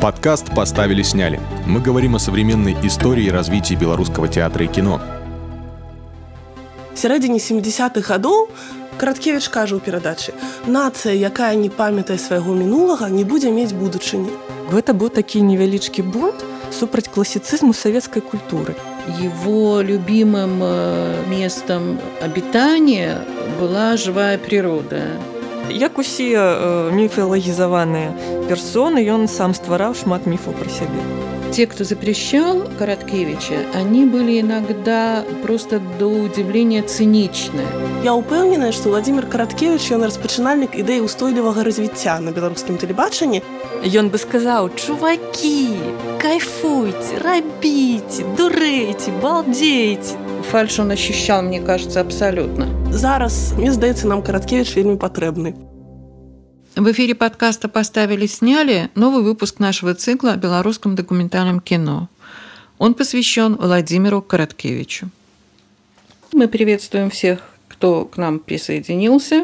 Подкаст «Поставили, сняли». Мы говорим о современной истории и развитии белорусского театра и кино. В сярэдзіне 70-х гадоў Караткевіч кажа ў перадачы: Нацыя, якая не памятае свайго мінулага, не будзе мець будучыні. Гэта быў такі невялічкі бунт супраць класіцызму савецкай культуры. Его любимым э, местом обитания была живая природа. Як усе міфалагізаваныя персоны, ён сам ствараў шмат міфаў пра сябе. Те, кто запрещал Короткевича, они были иногда просто до удивления циничны. Я упэўненая, што Владимир Караткевич ён распачынальнік ідэі ўстойлівага развіцця на беларускім тэлебачанні. Ён бы сказаў: чувакі, кайфуйте, рабіце, дурэйце, балдзейце. Фальш он ощущал, мне кажется, абсолютно. Зараз мне здаецца нам Караткевич вельмі патрэбны. В эфире подкаста «Поставили, сняли» новый выпуск нашего цикла о белорусском документальном кино. Он посвящен Владимиру Короткевичу. Мы приветствуем всех, кто к нам присоединился.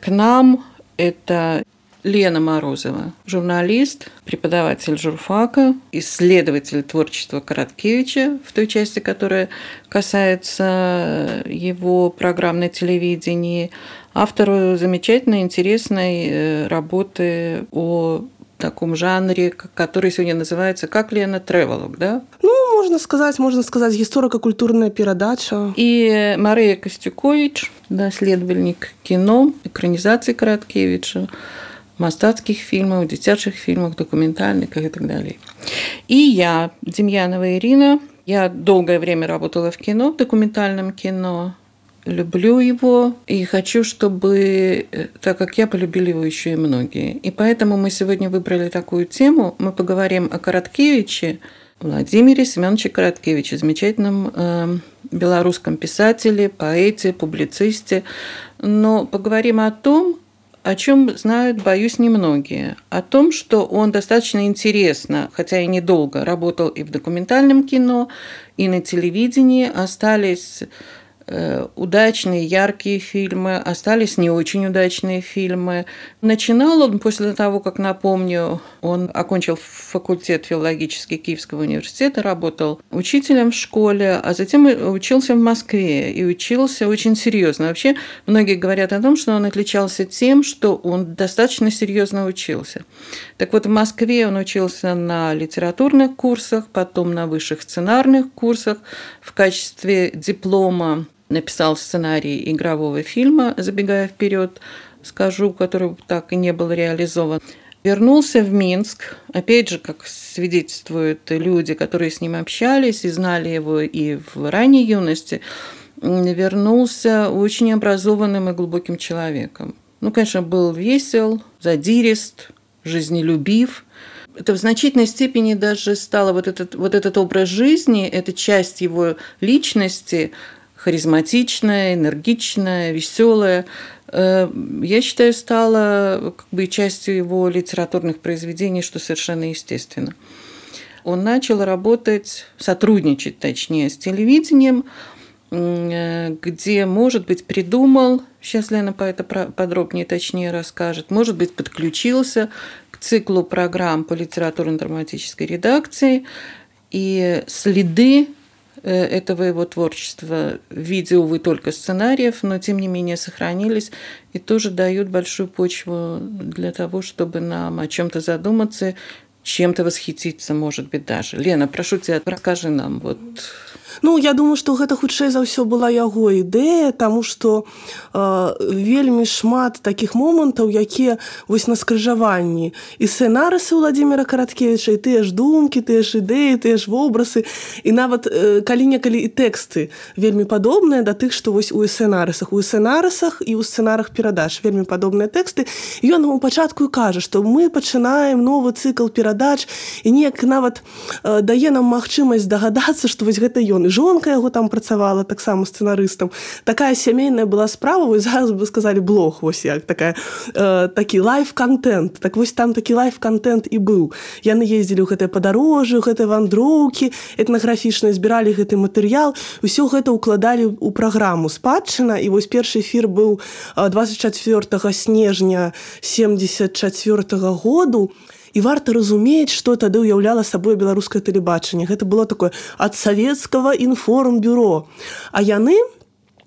К нам это Лена Морозова, журналист, преподаватель журфака, исследователь творчества Короткевича в той части, которая касается его программ на телевидении, автор замечательной, интересной э, работы о таком жанре, который сегодня называется как Лена Тревелок, да? Ну, можно сказать, можно сказать, историко-культурная передача. И Мария Костюкович, доследовальник кино, экранизации Короткевича, мастацких фильмов, дзіцячых фильмах, документальных и так далее. И я, Демьянова Ирина, я долгое время работала в кино, в документальном кино, люблю его и хочу, чтобы, э, так как я полюбили его еще и многие. И поэтому мы сегодня выбрали такую тему. Мы поговорим о Короткевиче, Владимире Семеновиче Короткевиче, замечательном э, белорусском писателе, поэте, публицисте. Но поговорим о том, о чем знают, боюсь, немногие. О том, что он достаточно интересно, хотя и недолго, работал и в документальном кино, и на телевидении. Остались удачные, яркие фильмы, остались не очень удачные фильмы. Начинал он после того, как, напомню, он окончил факультет филологический Киевского университета, работал учителем в школе, а затем учился в Москве и учился очень серьезно. Вообще, многие говорят о том, что он отличался тем, что он достаточно серьезно учился. Так вот, в Москве он учился на литературных курсах, потом на высших сценарных курсах в качестве диплома написал сценарий игрового фильма, забегая вперед, скажу, который так и не был реализован. Вернулся в Минск, опять же, как свидетельствуют люди, которые с ним общались и знали его и в ранней юности, вернулся очень образованным и глубоким человеком. Ну, конечно, был весел, задирист, жизнелюбив. Это в значительной степени даже стало вот этот, вот этот образ жизни, это часть его личности, харизматичная, энергичная, веселая. Э, я считаю, стала как бы частью его литературных произведений, что совершенно естественно. Он начал работать, сотрудничать, точнее, с телевидением, э, где, может быть, придумал, сейчас Лена по это подробнее, точнее расскажет, может быть, подключился к циклу программ по литературно-драматической редакции, и следы этого его творчества в виде, увы, только сценариев, но тем не менее сохранились и тоже дают большую почву для того, чтобы нам о чем-то задуматься, чем-то восхититься, может быть, даже. Лена, прошу тебя, расскажи нам вот Ну я думаю што гэта хутчэй за ўсё была яго ідэя таму што э, вельмі шмат такіх момантаў якія вось на скрыжаванні. І сцэнарысы владимира караткевича і тыя ж думкі тыя ж ідэі тыя ж вобрасы і нават э, калі-некалі і тэксты вельмі падобныя да тых што вось у сцэнарысах. У сцэнарысах і ў сцэнарах перадач вельмі падобныя тэксты. Ён у пачатку кажа што мы пачынаем новы цыкл перадач і неяк нават э, дае нам магчымасць дагадацца што вось гэта ён жонка яго там працавала таксама сцэнарыстам. Такая сямейная была справа вось зараз бы сказалі блог вось як такая э, такі лайф-контент так вось там такі лайф-контент і быў. Яны ездзілі ў гэтае падарожжа гэтай вандроўкі этнаграфічна збіралі гэты матэрыял. Усё гэта ўкладалі ў праграму спадчына і вось першы эфір быў 24 снежня 74 -го году. і варта разумець што тады ўяўляла сабой беларускае тэлебачанне гэта было такое ад савецкага інформбюро а яны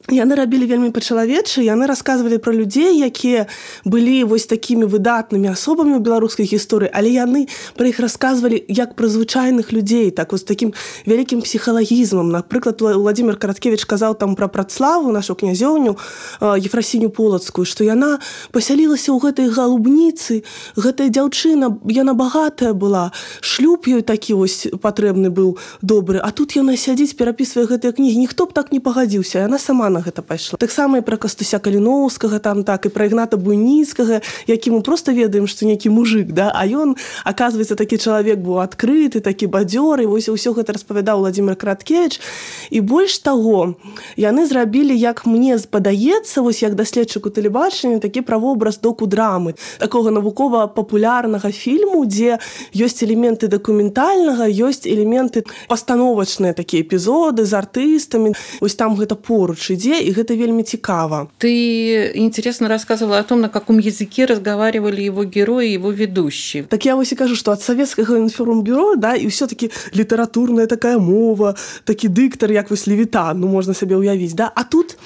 яны рабілі вельмі па-чалавечы яны рассказывалі пра людзей якія былі вось такімі выдатнымі асобамі ў беларускай гісторыі але яны пра іх рассказывалі як пра звычайных людзей так вось такім вялікім псіхалагізмам. Напрыклад владимир караткевич казаў там пра працлаву нашу князёўню ефрасіню полацкую што яна пасялілася ў гэтай галубніцы гэтая дзяўчына яна багатая была шлюб ёй такі вось патрэбны быў добры а тут яна сядзіць перапісвае гэтыя кнігі ніхто б так не пагадзіўся яна сама на гэта пайшла. Таксама і пра кастуся каліноўскага там так і пра ігната буйніцкага які мы просто ведаем што нейкі мужик да а ён оказывается такі чалавек быў адкрыты такі бадзёр і вось ўсё гэта распавядаў владимир краткевич і больш таго яны зрабілі як мне спадаецца вось як даследчыку тэлебачання такі правобраз доку драмы такого навукова-папулярнага фільму дзе ёсць элементы дакументальнага ёсць элементы пастановачныя такія эпізоды з артыстамі. Ось там гэта поруч ідзе ідзе і гэта вельмі цікава. Ты интересно рассказывала о том на каком языке разговаривали его герои его ведущие. Так я вось і кажу что от советскага інформбюро да і все-таки літаратурная такая мова такі дыктар як вось левіта ну можна сабе ўявіць да. А тут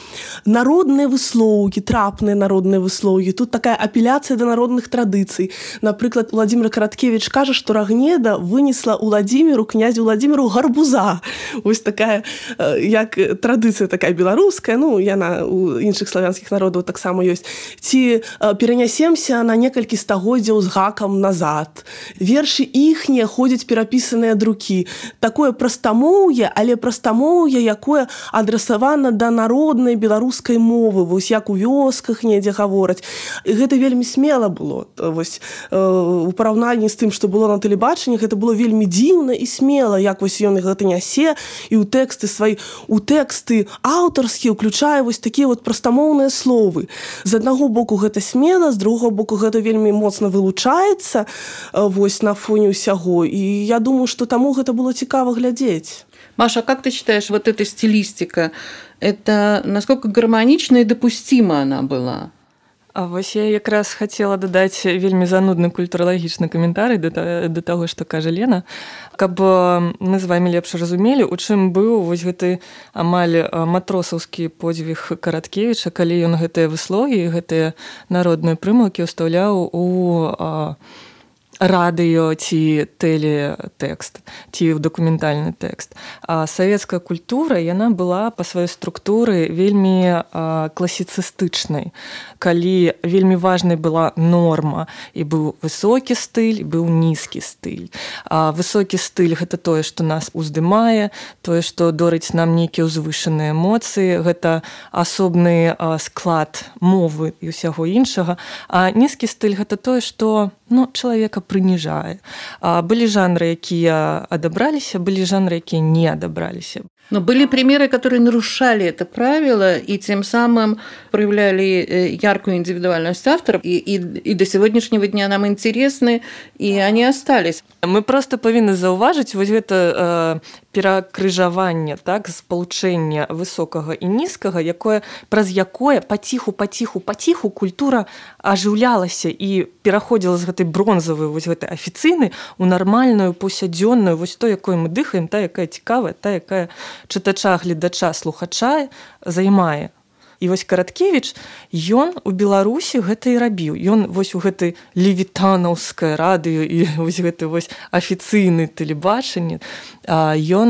народныя выслоўкі трапныя народныя выслоўгі тут такая апеляцыя да народных традыцый напрыклад владимир караткевич кажа что рагнеда вынесла владимиру князю владимиру гарбуза ось такая як традыцыя такая беларуская беларуская ну яна у іншых славянскіх народаў таксама ёсць. Ці перанясемся на некалькі стагоддзяў з гакам назад вершы іхнія ходзяць перапісаныя друкі такое прастамоўе але прастамоўе якое адрасавана да народнай беларускай мовы. Вось як у вёсках недзе гавораць. Гэта вельмі смела было. Вось у параўнанні з тым што было на тэлебачанні гэта было вельмі дзіўна і смела як вось ён гэта нясе і ў тэксты свай у тэксты аўтарскія уключае вось такія вот прастамоўныя словы. З аднаго боку гэта смела з другого боку гэта вельмі моцна вылучаецца вось на фоне ўсяго. І я думаю что таму гэта было цікава глядзець. Маша как ты считаешь вот эта стилистика это насколько гармонично и допустима она была А вось я якраз хацела дадаць вельмі занудны культуралагічны каментарый да, таго, што кажа Лена, каб мы з вами лепш разумелі, у чым быў вось гэты амаль матросаўскі подзвіг караткевіча, калі ён гэтыя выслогі, гэтыя народныя прымаўкі ўстаўляў у а, радыё ці тэлетэкст ці ў дакументальны тэкст. А савецкая культура яна была па сваёй структуры вельмі класіцыстычнай. Калі вельмі важнай была норма і быў высокі стыль, быў нізкі стыль. А высокі стыль гэта тое, што нас уздымае, тое, што дорыць нам нейкія ўзвышаныя эмоцыі, гэта асобны склад мовы і ўсяго іншага. А нізкі стыль гэта тое, што ну, чалавека прыніжае. Былі жанры, якія адабраліся, былі жанры, якія не адабраліся. Но были примеры, которые нарушали это правило и тем самым проявляли э, яркую индивидуальность авторов, и, и, и до сегодняшнего дня нам интересны, и они остались. Мы просто повинны зауважить вот это э, перакрыжаванне так спалучэння высокага і нізкага якое праз якое паціху культура ажыўлялася і пераходзіла з гэтай бронзавай вось гэтай афіцыйны у нармальную паўсядзённую вось то якой мы дыхаем та якая цікавая та якая чытача гледача слухача займае. І вось караткевич ён у беларусі гэта і рабіў. Ён вось у гэтай левітанаўскае радыё і вось гэты вось афіцыйны тэлебачанне ён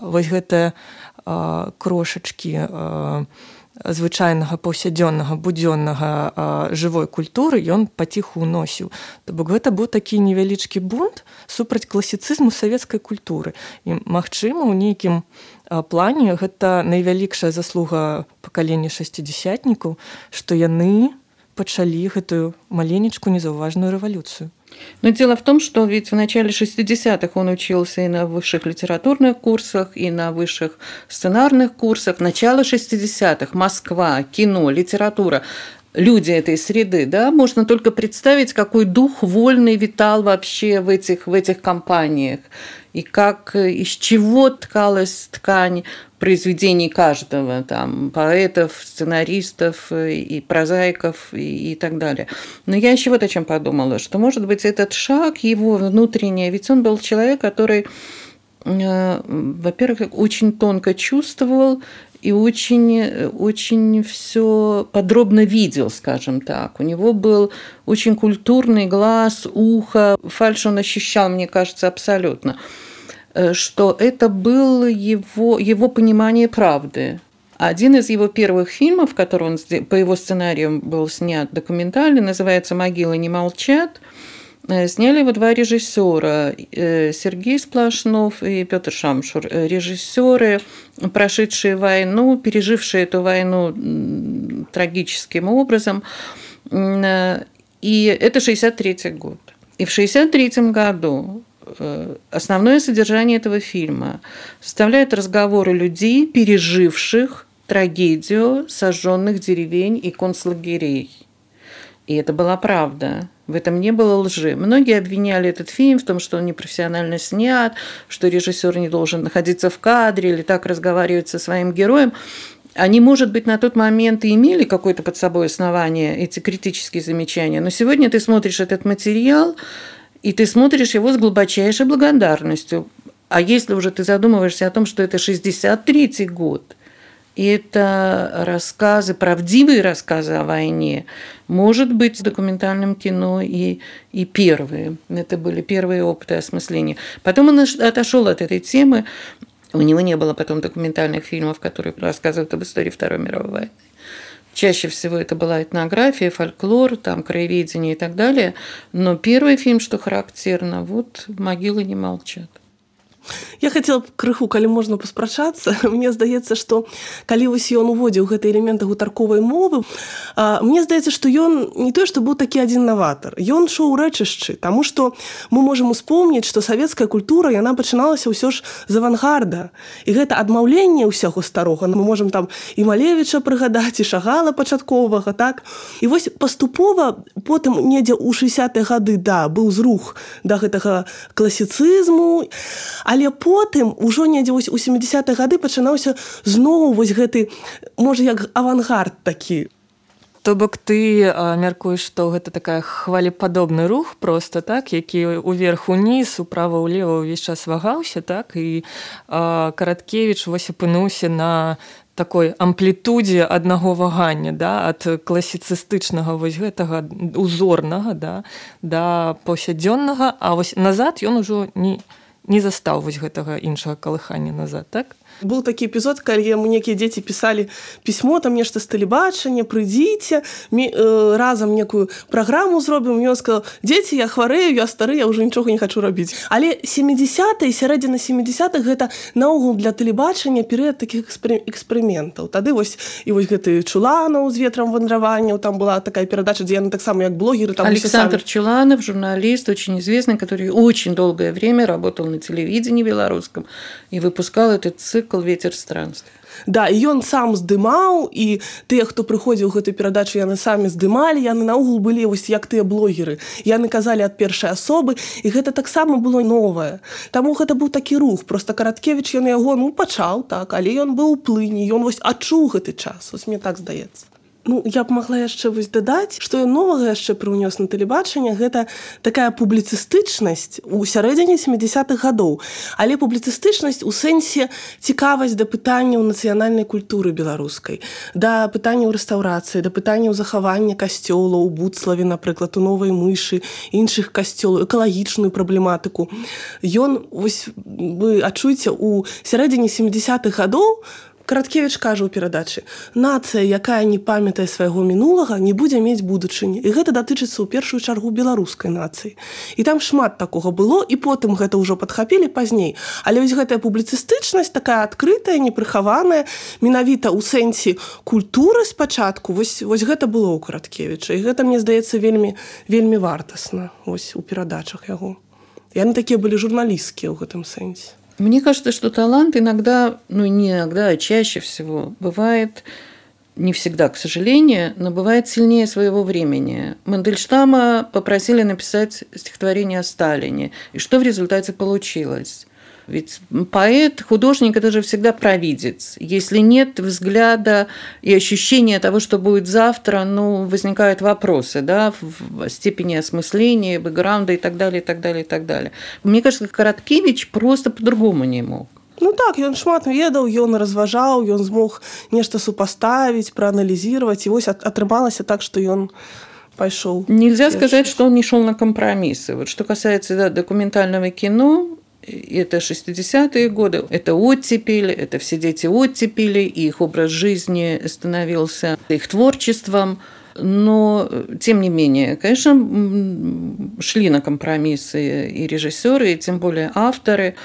вось гэтая крошачкі звычайнага паўсядзённага будзённага жывой культуры ён паціху ўносіў. То бок гэта быў такі невялічкі бунт супраць класіцызму савецкай культуры. І магчыма у нейкім плане гэта найвялікшая заслуга пакалення шасцідзясятнікаў што яны пачалі гэтую маленечку незаўважную рэвалюцыю Но дело в том, что ведь в начале 60-х он учился и на высших литературных курсах, и на высших сценарных курсах. Начало 60-х, Москва, кино, литература люди этой среды, да, можно только представить, какой дух вольный витал вообще в этих, в этих компаниях, и как, из чего ткалась ткань произведений каждого, там, поэтов, сценаристов и прозаиков и, и так далее. Но я еще вот о чем подумала, что, может быть, этот шаг его внутренний, ведь он был человек, который э, во-первых, очень тонко чувствовал и очень, очень все подробно видел, скажем так. У него был очень культурный глаз, ухо, фальш он ощущал, мне кажется, абсолютно, э, что это было его, его понимание правды. Один из его первых фильмов, который он по его сценарию был снят документальный, называется «Могилы не молчат», сняли его два режиссера, э, Сергей Сплошнов и Петр Шамшур, э, режиссеры, прошедшие войну, пережившие эту войну трагическим образом. И это 63 год. И в 63 году основное содержание этого фильма составляет разговоры людей, переживших трагедию сожженных деревень и концлагерей. И это была правда. В этом не было лжи. Многие обвиняли этот фильм в том, что он непрофессионально снят, что режиссер не должен находиться в кадре или так разговаривать со своим героем. Они, может быть, на тот момент и имели какое-то под собой основание, эти критические замечания, но сегодня ты смотришь этот материал, и ты смотришь его с глубочайшей благодарностью. А если уже ты задумываешься о том, что это 63-й год – это рассказы, правдивые рассказы о войне, может быть, в документальном кино и, и первые. Это были первые опыты осмысления. Потом он отошел от этой темы. У него не было потом документальных фильмов, которые рассказывают об истории Второй мировой войны. Чаще всего это была этнография, фольклор, там, краеведение и так далее. Но первый фильм, что характерно, вот «Могилы не молчат». Я хотела б крыху калі можна паспрачацца. Мне здаецца што калі вось ён уводзіў гэты элементы гутарковай мовы а, мне здаецца што ён не той што быў такі адзін наватар. Ён шоу рэчышчы таму што мы можемм успомніць што савецкая культура яна пачыналася ўсё ж з авангарда. І гэта адмаўленне ўсяго старога. Мы можемм там і малевіча прыгадаць і шагала пачатковага так? І вось паступова потым недзе ў 60 гады да быў зрух да гэтага класіцызму. а але потым ужо недзе вось у 70 гады пачынаўся зноў вось гэты можа як авангард такі. То бок ты мяркуеш што гэта такая хвалепадобны рух просто так які уверх уніз управа ўлева ўвесь час вагаўся так і караткевич вось апынуўся на такой амплітудзе аднаго вагання да ад класіцыстычнага вось гэтага узорнага да да паўсядзённага а вось назад ён ужо не не застаў вось гэтага іншага калыхання назад так был такі эпізод калі яму некія дзеці пісалі пісьмо там нешта з тэлебачання прыйдзіце э, разам некую праграму зробім ён сказал дзеці я хварэю я стары я уже нічога не хочу рабіць але 70 сярэдзіна 70-х гэта наогул для тэлебачання перыяд таких эксперыментаў тады вось і вось гэты чуланаў з ветрам вандраванняў там была такая перадача дзе яны таксама як блогеры там александр писали. чуланов журналист очень известный который очень долгое время работал на телевидении белорусском и выпускал этот цикл цикл ветер странствия Да і ён сам здымаў і тыя хто прыходзіў гэтую перадачу яны самі здымалі яны наогул былі вось як тыя блогеры. Яны казалі ад першай асобы і гэта таксама было новае. Таму гэта быў такі рух. Просто караткевич ён яго ну пачаў так але ён быў у плыні ён вось адчуў гэты час. Вось мне так здаецца Ну, я б магла яшчэ вось дадаць, што я новага яшчэ прыўнёс на тэлебачанне гэта такая публіцыстычнасць у сярэдзіне 70-х гадоў. Але публіцыстычнасць у сэнсе цікавасць да пытанняў нацыянальнай культуры беларускай, да пытанняў рэстаўрацыі, да пытанняў захавання касцёла у буцлаве, напрыклад, у новай мышы, іншых касцёлаў, экалагічную праблематыку. Ён вы адчуеце у сярэдзіне 70-х гадоў, караткевич кажа ў перадачы нацыя якая не памятае свайго мінулага не будзе мець будучыні і гэта датычыцца ў першую чаргу беларускай нацыі і там шмат такога было і потым гэта ўжо падхапілі пазней. Але вось гэтая публіцыстычнасць такая адкрытая непрыхаваная менавіта ў сэнсе культуры спачатку вось вось гэта было ў караткевіча. І гэта мне здаецца вельмі вельмі вартасна вось у перадачах яго. Яны такія былі журналісцкія ў гэтым сэнсе Мне кажется, что талант иногда, ну не иногда, а чаще всего бывает не всегда, к сожалению, но бывает сильнее своего времени. Мандельштама попросили написать стихотворение о Сталине. И что в результате получилось? Ведь поэт, художник – это же всегда провидец. Если нет взгляда и ощущения того, что будет завтра, ну, возникают вопросы, да, в степени осмысления, бэкграунда и так далее, и так далее, и так далее. Мне кажется, Короткевич просто по-другому не мог. Ну так ён шмат ведаў ён разважаў ён змог нешта супаставіць прааналізировать і вось атрымалася так что ён пошел нельзя сказать что он не шел на компромиссы вот что касается да, документального кино это 60-е годы, это оттепель, это все дети оттепели, их образ жизни становился их творчеством. Но, тем не менее, конечно, шли на компромиссы и режиссеры, и тем более авторы,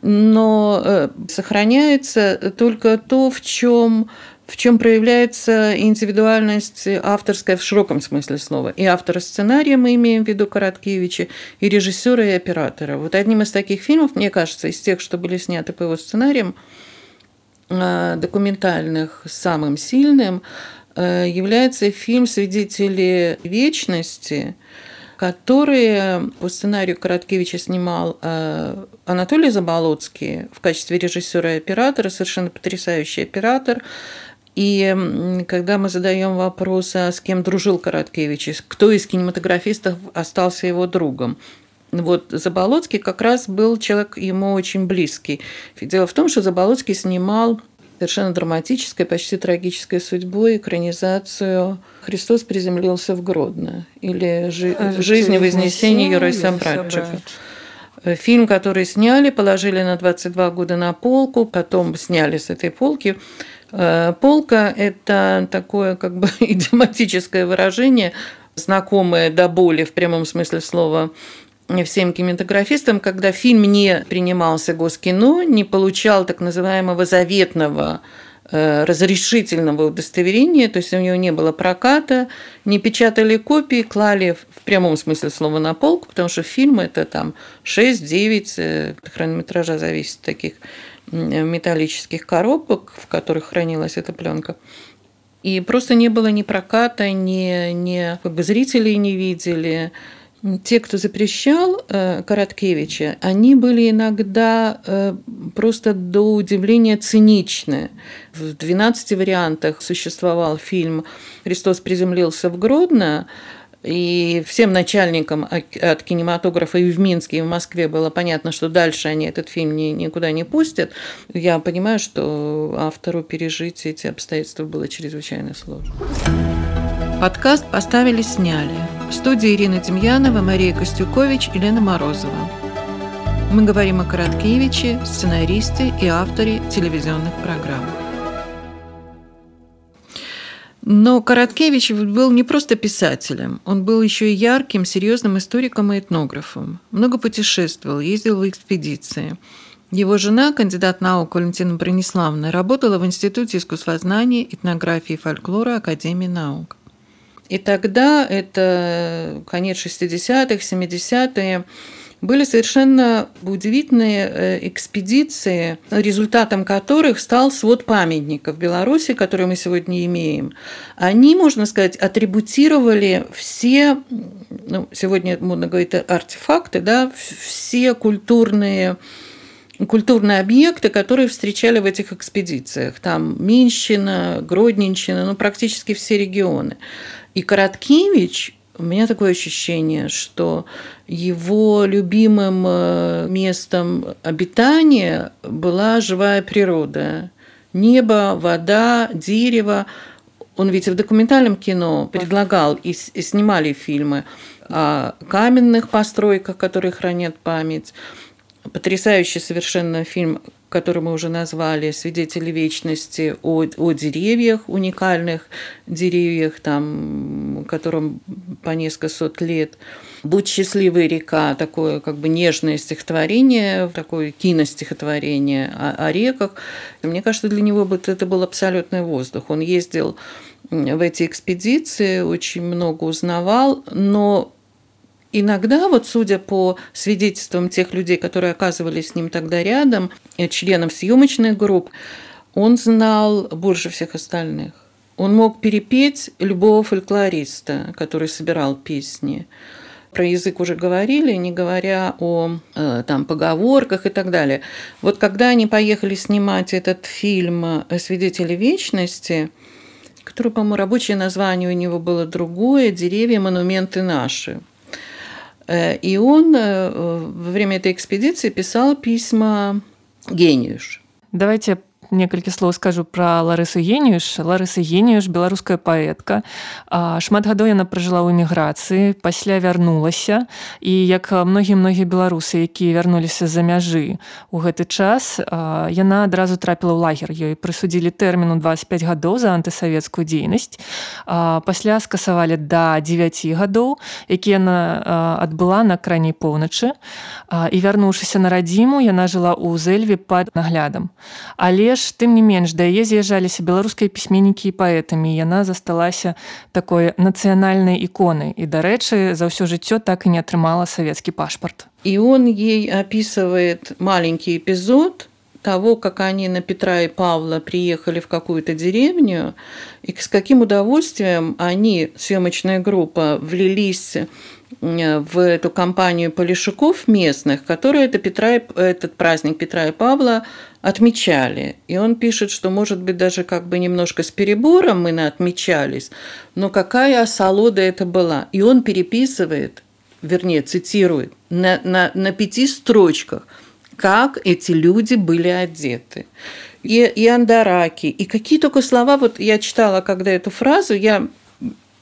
но э, сохраняется только то, в чем в чем проявляется индивидуальность авторская в широком смысле слова. И автора сценария мы имеем в виду Короткевича, и режиссера, и оператора. Вот одним из таких фильмов, мне кажется, из тех, что были сняты по его сценариям, э, документальных, самым сильным, э, является фильм «Свидетели вечности», который по сценарию Короткевича снимал э, Анатолий Заболоцкий в качестве режиссера и оператора, совершенно потрясающий оператор, и когда мы задаем вопрос, а с кем дружил Короткевич, кто из кинематографистов остался его другом, вот Заболоцкий как раз был человек ему очень близкий. Дело в том, что Заболоцкий снимал совершенно драматической, почти трагической судьбой экранизацию «Христос приземлился в Гродно» или «Жизнь и вознесение Юрия Собратчика». Фильм, который сняли, положили на 22 года на полку, потом сняли с этой полки. Э, полка – это такое как бы идиоматическое выражение, знакомое до боли в прямом смысле слова всем кинематографистам, когда фильм не принимался Госкино, не получал так называемого заветного э, разрешительного удостоверения, то есть у него не было проката, не печатали копии, клали в прямом смысле слова на полку, потому что фильм это там 6-9, э, хронометража зависит таких металлических коробок, в которых хранилась эта пленка. И просто не было ни проката, ни, ни как бы зрителей не видели. Те, кто запрещал э, Короткевича, они были иногда э, просто до удивления циничны. В 12 вариантах существовал фильм «Христос приземлился в Гродно», и всем начальникам от кинематографа и в Минске, и в Москве было понятно, что дальше они этот фильм ни, никуда не пустят. Я понимаю, что автору пережить эти обстоятельства было чрезвычайно сложно. Подкаст поставили, сняли. В студии Ирина Демьянова, Мария Костюкович и Морозова. Мы говорим о Короткевиче, сценаристе и авторе телевизионных программ. Но Короткевич был не просто писателем, он был еще и ярким, серьезным историком и этнографом. Много путешествовал, ездил в экспедиции. Его жена, кандидат наук Валентина Брониславовна, работала в Институте искусствознания, этнографии и фольклора Академии наук. И тогда, это конец 60-х, 70-е, были совершенно удивительные э, экспедиции, результатом которых стал свод памятников Беларуси, который мы сегодня имеем. Они, можно сказать, атрибутировали все, ну, сегодня модно говорить артефакты, да, все культурные культурные объекты, которые встречали в этих экспедициях. Там Минщина, Гродненщина, ну, практически все регионы. И Короткевич у меня такое ощущение, что его любимым э, местом обитания была живая природа. Небо, вода, дерево. Он ведь в документальном кино предлагал и снимали фильмы о каменных постройках, которые хранят память. Потрясающий совершенно фильм который мы уже назвали, свидетели вечности, о, о деревьях, уникальных деревьях, там, которым по несколько сот лет. «Будь счастливой река» – такое как бы нежное стихотворение, такое киностихотворение о, о реках. Мне кажется, для него это был абсолютный воздух. Он ездил в эти экспедиции, очень много узнавал, но Иногда, вот судя по свидетельствам тех людей, которые оказывались с ним тогда рядом, членов съемочных групп, он знал больше всех остальных. Он мог перепеть любого фольклориста, который собирал песни. Про язык уже говорили, не говоря о э, там, поговорках и так далее. Вот когда они поехали снимать этот фильм «Свидетели вечности», который, по-моему, рабочее название у него было другое «Деревья, монументы наши». Э, и он э, во время этой экспедиции писал письма Гениюш. Давайте некалькі слоў скажу пра ларысу геніюш ларыса геніюш беларуская паэтка шмат гадоў яна пражыла ў эміграцыі пасля вярнулася. І як многія многія беларусы якія вярнуліся за мяжы у гэты час яна адразу трапіла ў лагер. Ёй прысудзілі тэрміну 25 гадоў за антысавецкую дзейнасць. Пасля скасавалі да 9 гадоў які яна адбыла на крайняй поўначы. І вярнуўшыся на радзіму яна жыла ў зэльве пад наглядам. Але ж ж тым не менш да яе з'язджаліся беларускія пісьменнікі і паэтамі яна засталася такой нацыянальнай іконай і дарэчы за ўсё жыццё так і не атрымала савецкі пашпарт и он ей описывает маленький эпизод того, как они на Петра и Павла приехали в какую-то деревню, и с каким удовольствием они, съемочная группа, влились в эту компанию полишуков местных, которые это Петра, этот праздник Петра и Павла отмечали. И он пишет, что, может быть, даже как бы немножко с перебором мы отмечались, но какая осолода это была. И он переписывает, вернее, цитирует, на, на, на пяти строчках, как эти люди были одеты. И, и андараки, и какие только слова, вот я читала, когда эту фразу, я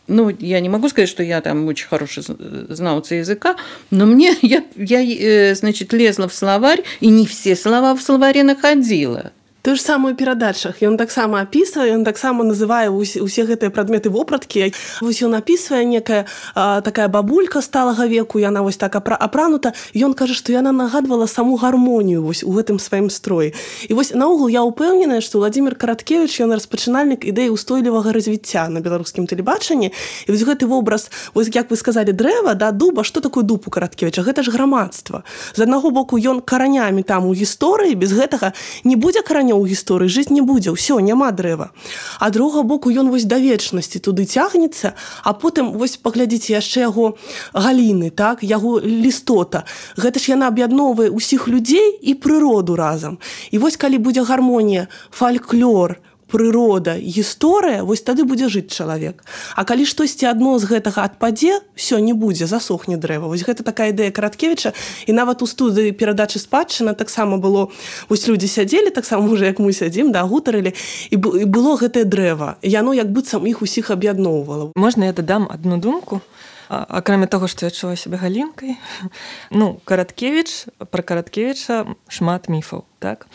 ну, я не могу сказать, что я там очень хороший знауца языка, но мне, я, я, э, значит, лезла в словарь, и не все слова в словаре находила. Тое ж самае перадачах ён таксама апісвае ён таксама называе усе гэтыя прадметы вопраткі. Вось ён опісвае некая а, такая бабулька сталага веку яна вось так апра апранута. Ён кажа што яна нагадвала саму гармонію вось у гэтым сваім строі і вось наогул я ўпэўненая што владимир караткевич ён распачынальнік ідэі устойлівага развіцця на беларускім тэлебачанні. І вось гэты вобраз вось як вы сказали дрэва да дуба что такое дуб у караткевича гэта ж грамадства. З аднаго боку ён каранямі там у гісторыі без гэтага не будзе караня ў гісторыі жыць не будзе ўсё няма дрэва. А друга боку ён вось да вечнасці туды цягнецца а потым вось паглядзіце яшчэ яго галіны так яго лістота. Гэта ж яна аб'ядноўвае ўсіх людзей і прыроду разам. І вось калі будзе гармонія фальклор прырода гісторыя вось тады будзе жыць чалавек. А калі штосьці адно з гэтага адпадзе все не будзе засохне дрэва. Вось гэта такая ідэя караткевіча. І нават у студыі перадачы спадчына таксама было вось людзі сядзелі таксама уже як мы сядзім да гутарылі і было гэтае дрэва. Яно як быццам іх усіх аб'ядноўвала. Можна я дадам одну думку акрамя того што я адчуваю сябе галінкай ну караткевич пра караткевіча шмат міфаў так?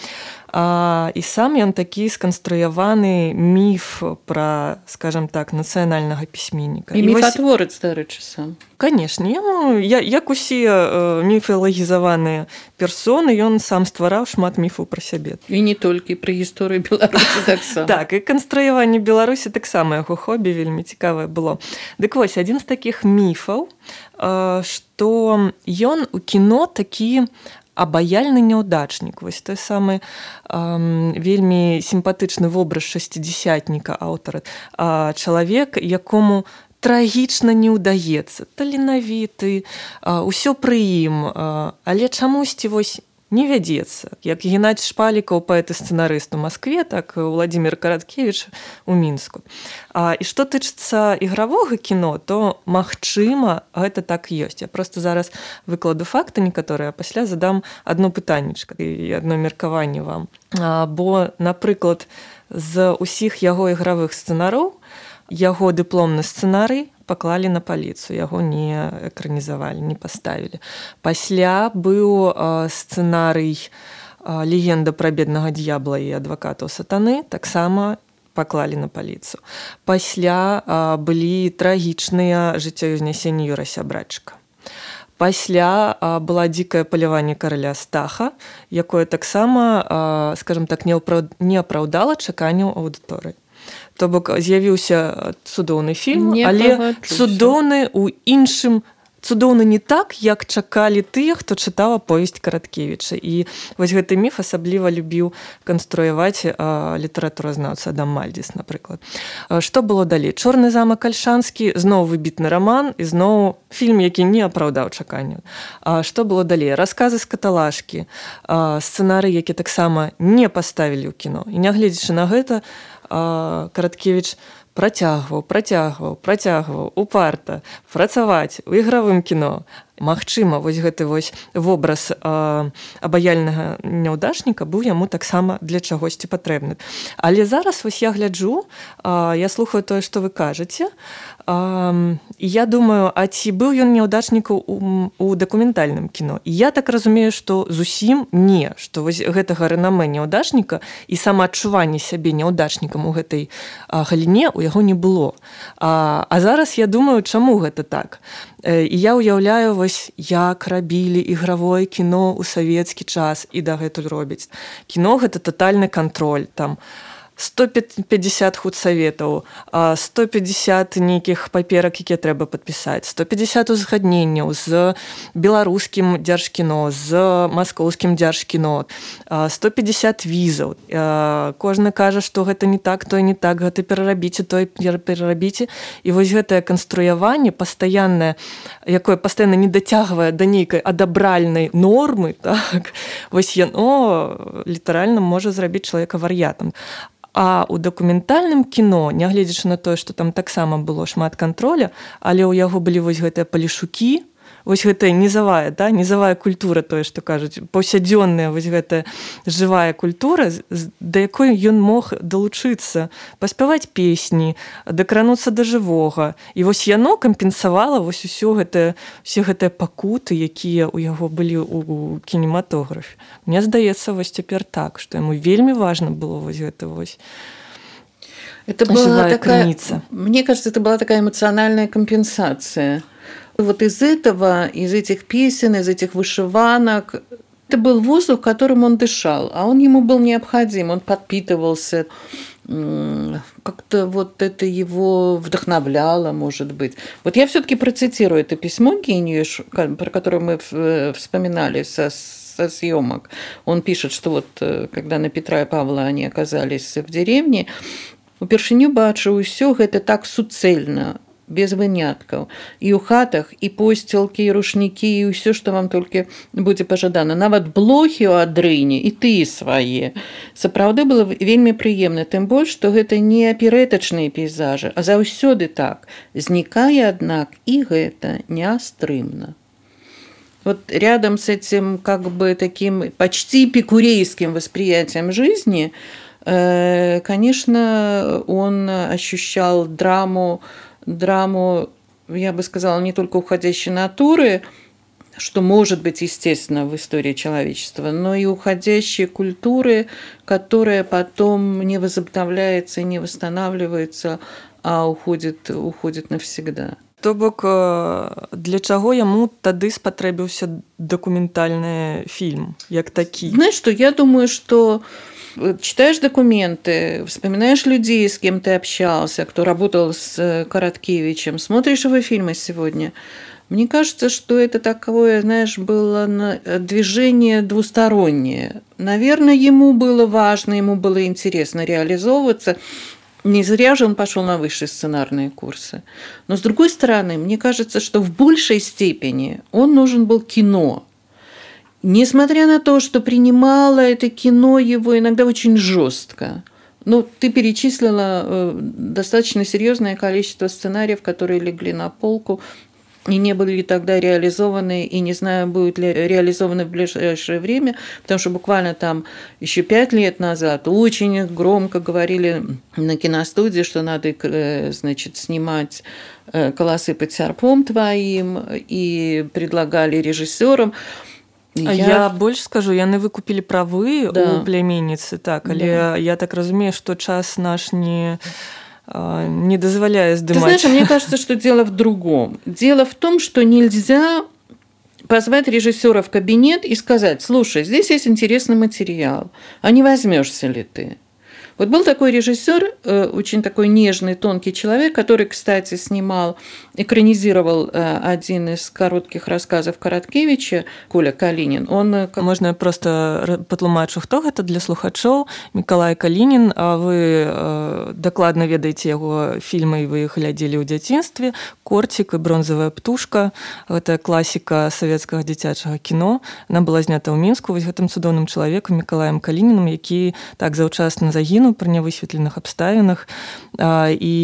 А, і сам ён такі сканструяваны міф пра скажем так нацыянальнага пісьменніка. Міфатворыць дарэчы сам. Канешне ну, я як усе міфалагізаваныя персоны ён сам ствараў шмат міфаў пра сябе. І не толькі пры гісторыі беларусі так, так і канструяванне беларусі таксама яго хобі вельмі цікавае было. Дык вось адзін з такіх міфаў што ён у кіно такі абаяльны няўдачнік вось той самы эм, вельмі сімпатычны вобраз шасцідзясятніка аўтара чалавек якому трагічна не ўдаецца. Таленавіты ўсё пры ім але чамусьці вось не вядзецца як геннадзь шпалікаў паэт і сцэнарыст у москве так владимир караткевич у мінску а, і што тычыцца ігравога кіно то магчыма гэта так ёсць я просто зараз выкладу факты некаторыя пасля задам одно пытаннічка і одно меркаванне вам. А, бо напрыклад з усіх яго ігравых сцэнароў яго дыпломны сцэнарый паклалі на паліцу яго не экранізавалі не паставілі. Пасля быў сцэнарый легенда пра беднага д'ябла і адвакатаў сатаны таксама паклалі на паліцу. Пасля былі трагічныя жыццёўзнясенні юра сябрачка. Пасля была дзікае паляванне караля стаха якое таксама скажем так не апраўдала чаканняў аўдыторыі то бок з'явіўся цудоўны фільм Не але цудоўны у іншым цудоўна не так як чакалі тыя хто чытаў аповесць караткевіча. І вось гэты міф асабліва любіў канструяваць літаратуразнаўца адам мальдзіс напрыклад. Што было далей? Чорны замак альшанскі зноў выбітны раман і зноў фільм які не апраўдаў чаканню што было далей? Расказы з каталажкі сцэнары які таксама не паставілі ў кіно. І нягледзячы на гэта караткевич у працягваў працягваў працягваў упарта працаваць у ігравым кіно Магчыма вось гэты вось вобраз э, абаяльнага няўдашніка быў яму таксама для чагосьці патрэбны. Але зараз вось я гляджу э, я слухаю тое што вы кажаце. Э, я думаю а ці быў ён няўдачнікаў у, у дакументальным кіно? І я так разумею што зусім не што вось гэтага рэнамэ няўдашніка і самаадчуванне сябе няўдачнікам у гэтай галіне у яго не было. А, а зараз я думаю чаму гэта так? І я ўяўляю вось як рабілі ігравое кіно ў савецкі час і дагэтуль робяць кіно гэта татальны кантроль там у 150 худсаветаў 150 нейкіх паперак якія трэба падпісаць 150 узгадненняў з беларускім дзяржкіно з маскоўскім дзяржкіно 150 візаў кожны кажа што гэта не так то не так гэта перарабіце той перарабіце. І вось гэтае канструяванне пастаяннае якое пастаянна не дацягвае да нейкай адабральнай нормы так вось яно літаральна можа зрабіць чалавека вар'ятам А ў дакументальным кіно, нягледзячы на тое, што там таксама было шмат кантроля, але ў яго былі вось гэтыя палішукі, вось гэтая нізавая да нізавая культура тое што кажуць паўсядзённая вось гэтая жывая культура да якой ён мог далучыцца паспяваць песні дакрануцца да жывога. І вось яно кампенсавала вось усё гэта все гэтыя пакуты якія ў яго былі у кінематографе. Мне здаецца вось цяпер так што яму вельмі важна было вось гэта вось это была такая, мне кажется это была такая эмоциональная компенсация вот из этого, из этих песен, из этих вышиванок, это был воздух, которым он дышал, а он ему был необходим, он подпитывался, как-то вот это его вдохновляло, может быть. Вот я все-таки процитирую это письмо гению, про которое мы э, вспоминали со, со съемок. Он пишет, что вот э, когда на Петра и Павла они оказались в деревне, упершыню бачу ўсё гэта так суцэльна без выняткаў. І ў хатах і посцілкі і рушнікі і ўсё што вам толькі будзе пажадана нават блохі ў адрыне і ты свае сапраўды было вельмі прыемна тым больш што гэта не аперэтачныя пейзажы а заўсёды так. Знікае аднак і гэта нястрымна вот рядом с этим как бы таким почти пикурейским восприятием жизни э, конечно он ощущал драму драму, я бы сказала, не только уходящей натуры, что может быть естественно в истории человечества, но и уходящей культуры, которая потом не возобновляется и не восстанавливается, а уходит, уходит навсегда. То бок для чаго яму тады спатрэбіўся дакументальны фільм як такі знаешь что я думаю что читаешь документы, вспоминаешь людей, с кем ты общался, кто работал с э, Короткевичем, смотришь его фильмы сегодня. Мне кажется, что это такое, знаешь, было э, движение двустороннее. Наверное, ему было важно, ему было интересно реализовываться. Не зря же он пошел на высшие сценарные курсы. Но с другой стороны, мне кажется, что в большей степени он нужен был кино, Несмотря на то, что принимала это кино его иногда очень жестко. Ну, ты перечислила э, достаточно серьезное количество сценариев, которые легли на полку и не были тогда реализованы, и не знаю, будут ли реализованы в ближайшее время, потому что буквально там еще пять лет назад очень громко говорили на киностудии, что надо, э, значит, снимать э, «Колосы под серпом твоим», и предлагали режиссерам. Я... я больш скажу яны выкупілі правы да. у пляменніцы так але да. я так разумею что час наш не не дозволяе здымать знаешь, мне кажется что дело в другом дело в том что нельзя позвать режиссера в кабинет и сказать слушай здесь есть интересный материал а не возьмешься ли ты Вот был такой режиссер, э, очень такой нежный, тонкий человек, который, кстати, снимал, экранизировал э, один из коротких рассказов Караткевича, Коля Калинин. Он э, Можно просто патлумачу, хто гэта для слухачоў Миколай Калинин, а вы дакладна ведаеце яго фільмы вы іх глядзелі ў дзяцінстве корцік і бронзавая птушка гэта класіка савецкага дзіцячага кіно она была знята ў мінску вось гэтым цудоўным чалавекам мікалаем калінінам які так заўчасна загінуў пры нявысветленых абставінах і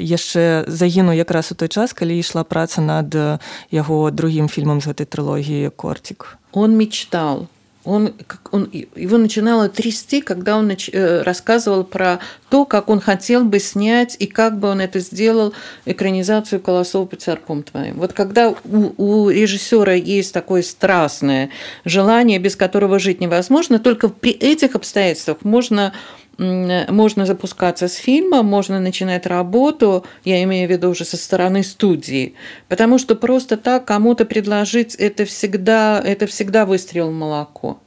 яшчэ загінуў якраз у той час калі ішла праца над яго другім фільмам з гэтай трылогіі корцік он мечтал он, он, его начинало трясти, когда он нач, э, рассказывал про то, как он хотел бы снять и как бы он это сделал экранизацию «Колосов по царком твоим». Вот когда у, у режиссера есть такое страстное желание, без которого жить невозможно, только при этих обстоятельствах можно можно запускаться с фильма, можно начинать работу, я имею в виду уже со стороны студии, потому что просто так кому-то предложить это всегда, это всегда выстрел в молоко.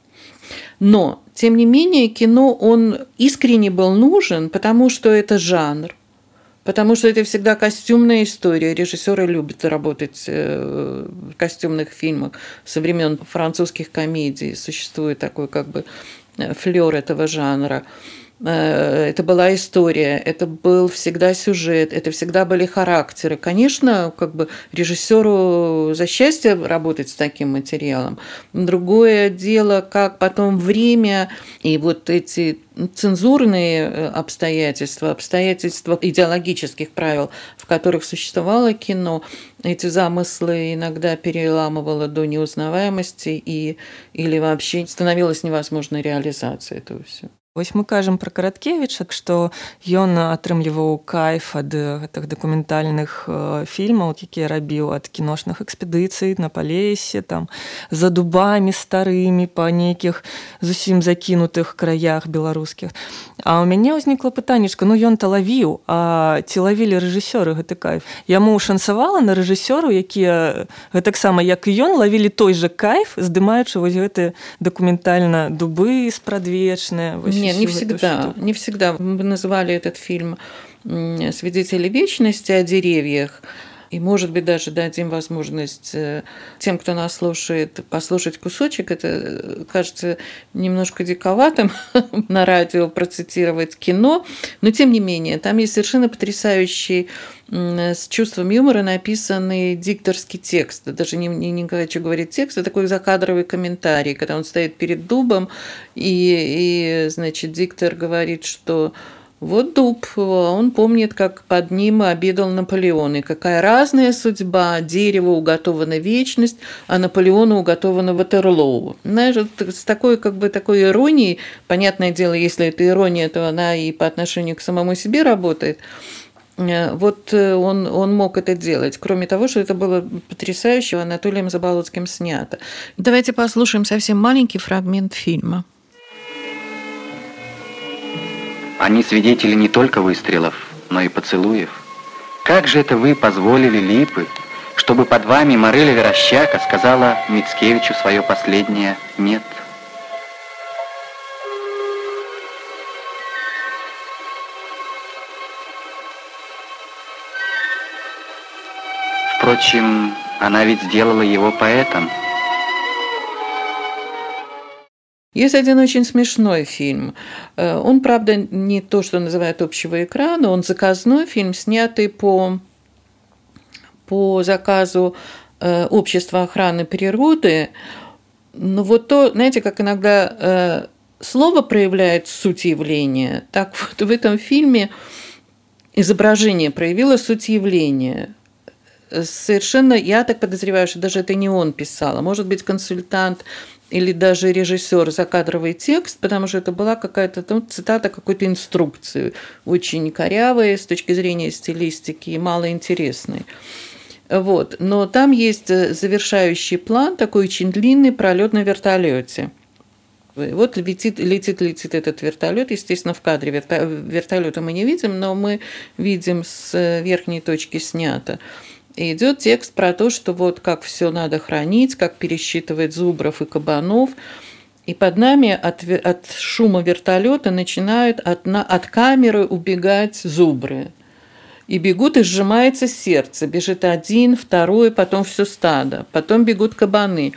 Но, тем не менее, кино, он искренне был нужен, потому что это жанр, потому что это всегда костюмная история. Режиссеры любят работать э, в костюмных фильмах. Со времен французских комедий существует такой как бы э, флер этого жанра. Э, это была история, это был всегда сюжет, это всегда были характеры. Конечно, как бы режиссеру за счастье работать с таким материалом. Другое дело, как потом время и вот эти цензурные э, обстоятельства, обстоятельства идеологических правил, в которых существовало кино, эти замыслы иногда переламывало до неузнаваемости и, или вообще становилась невозможной реализация этого всего. Вось мы кажам пра караткевіча што ён атрымліваў кайф ад гэтых дакументальных фільмаў якія рабіў ад кіношных экспедыцый на палесе там за дубамі старымі па нейкіх зусім закінутых краях беларускіх. А ў мяне ўзнікла пытаннечка ну ён то лавіў а ці лавілі рэжысёры гэты кайф? Яму шанцавала на рэжысёру якія гэтаксама як і ён лавілі той же кайф здымаючы вось гэты дакументальна дубы спрадвечныя нет, не всегда. Не всегда. Мы называли этот фильм «Свидетели вечности» о деревьях. И, может быть, даже дадим возможность э, тем, кто нас слушает, послушать кусочек. Это э, кажется немножко диковатым на радио процитировать кино, но тем не менее, там есть совершенно потрясающий с чувством юмора написанный дикторский текст. Даже не, не, не что говорит текст, а такой закадровый комментарий, когда он стоит перед дубом, и, и значит, диктор говорит, что вот дуб, он помнит, как под ним обедал Наполеон, и какая разная судьба. Дереву уготована вечность, а Наполеону уготована Ватерлоу. Знаешь, с такой, как бы, такой иронией, понятное дело, если это ирония, то она и по отношению к самому себе работает, э, вот э, он, он мог это делать. Кроме того, что это было потрясающе, Анатолием Заболоцким снято. Давайте послушаем совсем маленький фрагмент фильма. Они свидетели не только выстрелов, но и поцелуев. Как же это вы позволили Липы, чтобы под вами Марыля Верощака сказала Мицкевичу свое последнее «нет»? Впрочем, она ведь сделала его поэтом – Есть один очень смешной фильм. Э, он, правда, не то, что называют общего экрана, он заказной фильм, снятый по, по заказу э, Общества охраны природы. Но вот то, знаете, как иногда э, слово проявляет суть явления, так вот в этом фильме изображение проявило суть явления – совершенно, я так подозреваю, что даже это не он писал, а может быть консультант или даже режиссер закадровый текст, потому что это была какая-то ну, цитата какой-то инструкции, очень корявая с точки зрения стилистики и малоинтересной. Вот. Но там есть завершающий план, такой очень длинный пролет на вертолете. Вот летит, летит, летит этот вертолет, естественно, в кадре вертолета мы не видим, но мы видим с верхней точки снято. И идет текст про то, что вот как все надо хранить, как пересчитывать зубров и кабанов. И под нами от, от шума вертолета начинают от, от камеры убегать зубры. И бегут, и сжимается сердце. Бежит один, второй, потом все стадо. Потом бегут кабаны.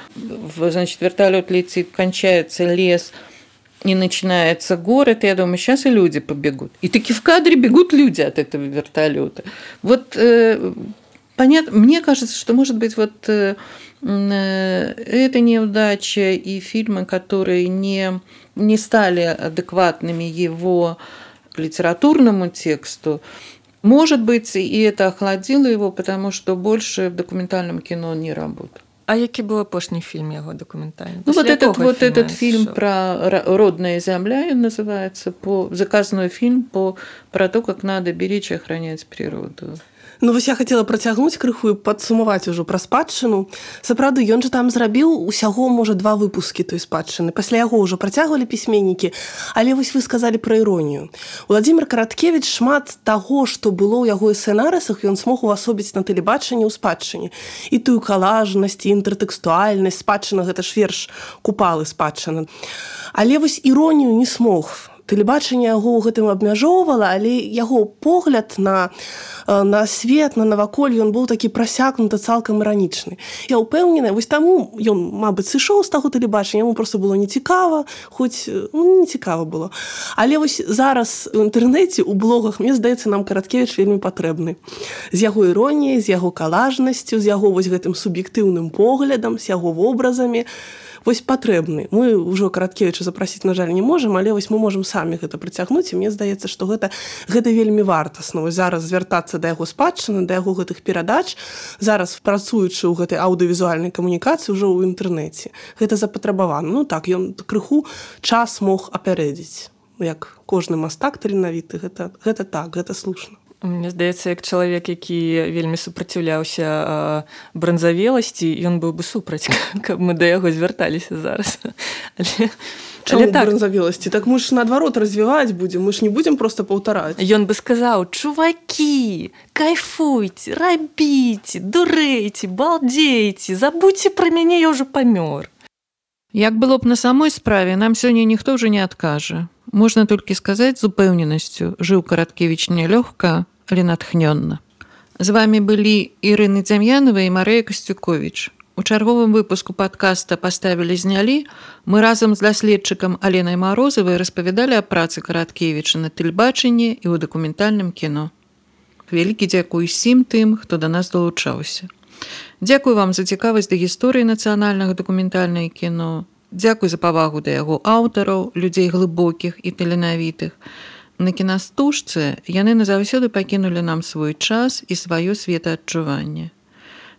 Значит, вертолет летит, кончается лес, и начинается город, и я думаю, сейчас и люди побегут. И таки в кадре бегут люди от этого вертолета. Вот э, понятно, мне кажется, что, может быть, вот э, э, это неудача и фильмы, которые не, не стали адекватными его литературному тексту, может быть, и это охладило его, потому что больше в документальном кино не работает. А які быў апошні фільм яго дакументальны ну, вот этот вот этот фильм про родная земля называется по заказной фильм по про то как надо беречь и охранять природу Ну вось я хацела працягнуць крыху і падсумаваць ужо пра спадчыну. Сапраўды ён жа там зрабіў усяго можа два выпускі той спадчыны. Пасля яго ўжо працягвалі пісьменнікі але вось вы сказалі пра іронію. Владимир караткевич шмат таго што было ў яго сцэнарысах ён смог увасобіць на тэлебачанні ў спадчыне. І тую калажнасць інтэртэкстуальнасць спадчына гэта ж верш купалы спадчыны. Але вось іронію не смог тэлебачанне яго ў гэтым абмяжоўвала але яго погляд на на свет на наваколь ён быў такі прасякнуты цалкам іранічны. Я ўпэўненая вось таму ён мабыць сышоў з таго тэлебачання яму просто было нецікава хоць ну, не цікава было. Але вось зараз у інтэрнэце у блогах мне здаецца нам караткевич вельмі патрэбны. З яго іроніяй з яго калажнасцю з яго вось гэтым суб'ектыўным поглядам з яго вобразамі. то вось патрэбны. Мы ўжо караткевіча запрасіць на жаль не можам але вось мы можемм самі гэта прыцягнуць і мне здаецца што гэта гэта вельмі вартасна зараз звяртацца да яго спадчыны да яго гэтых перадач зараз працуючы ў гэтай аўдыовізуальнай камунікацыі ўжо ў інтэрнэце. Гэта запатрабавана. Ну так ён крыху час мог апярэдзіць. Як кожны мастак таленавіты гэта гэта так гэта слушна Мне здаецца як чалавек які вельмі супраціўляўся бранзавеласці ён быў бы супраць каб мы да яго звярталіся зараз. Але... так. завеласці так мы ж наадварот развіваць будзем мы ж не будзем просто паўтараць. Ён бы сказаў чувакі кайфуйце рабіце дурэйце балдзейце забудьце пра мяне я ўжо памёр Як было б на самой справе нам сёння ніхто ўжо не адкажа Можна толькі сказаць з упэўненасцю жыў караткевіч нялёгка, але натхнённа. З вами былі Ірыны Дзям'янова і Марыя Касцюкович. У чарговым выпуску падкаста паставілі знялі, мы разам з даследчыкам Аленай Марозавай распавядалі аб працы караткевіча на тэльбачанні і ў дакументальным кіно. Вялікі дзякуй усім тым, хто да нас далучаўся. Дзякуй вам за цікавасць да гісторыі нацыянальнага дакументальнае кіно, Дзякуй за павагу да яго аўтараў, людзей глыбокіх і таленавітых. На кінастужцы яны назаўсёды пакінулі нам свой час і сваё светаадчуванне.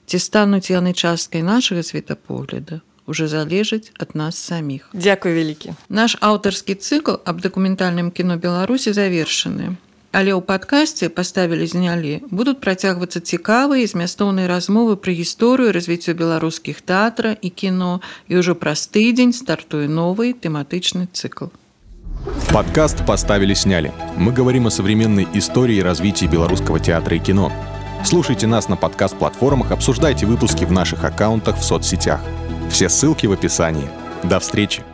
Ці стануць яны часткай нашага светапогляда, уже залежыць ад нас саміх. Дзякуй вялікі. Наш аўтарскі цыкл аб дакументальным кіно Беларусі завершаны. Але ў падкасці паставілі знялі будуць працягвацца цікавыя змястоўныя размовы пра гісторыю развіццё беларускіх тэатра і кіно і ўжо праз тыдзень стартуе новый тэматычны цикл. Подкаст поставили сняли. Мы говорим о современной истории и развитии белорусского театра и кино. Слушайте нас на подкаст-платформах, обсуждайте выпуски в наших аккаунтах в соцсетях. Все ссылки в описании. До встречи!